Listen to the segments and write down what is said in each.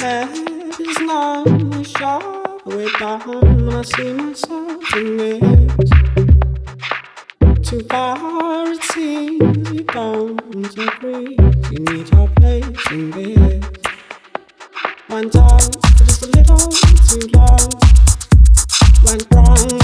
head is numb, I shall way down. I see myself in this. Too far it seems you don't agree. You need your place in this. Went on just a little too long. Went wrong.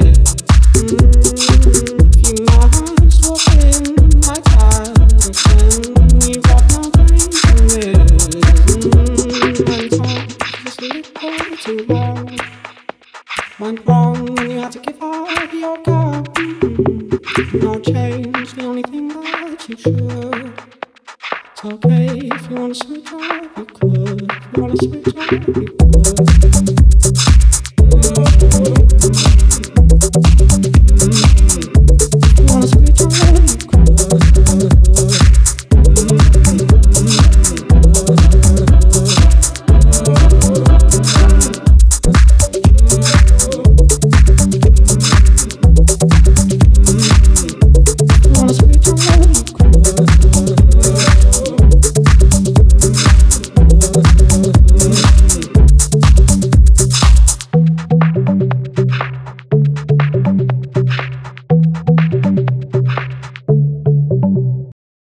too long. Went wrong when you had to give up your cup. No change, the only thing that you should. It's okay if you wanna switch up, you could. If you wanna switch up, you could.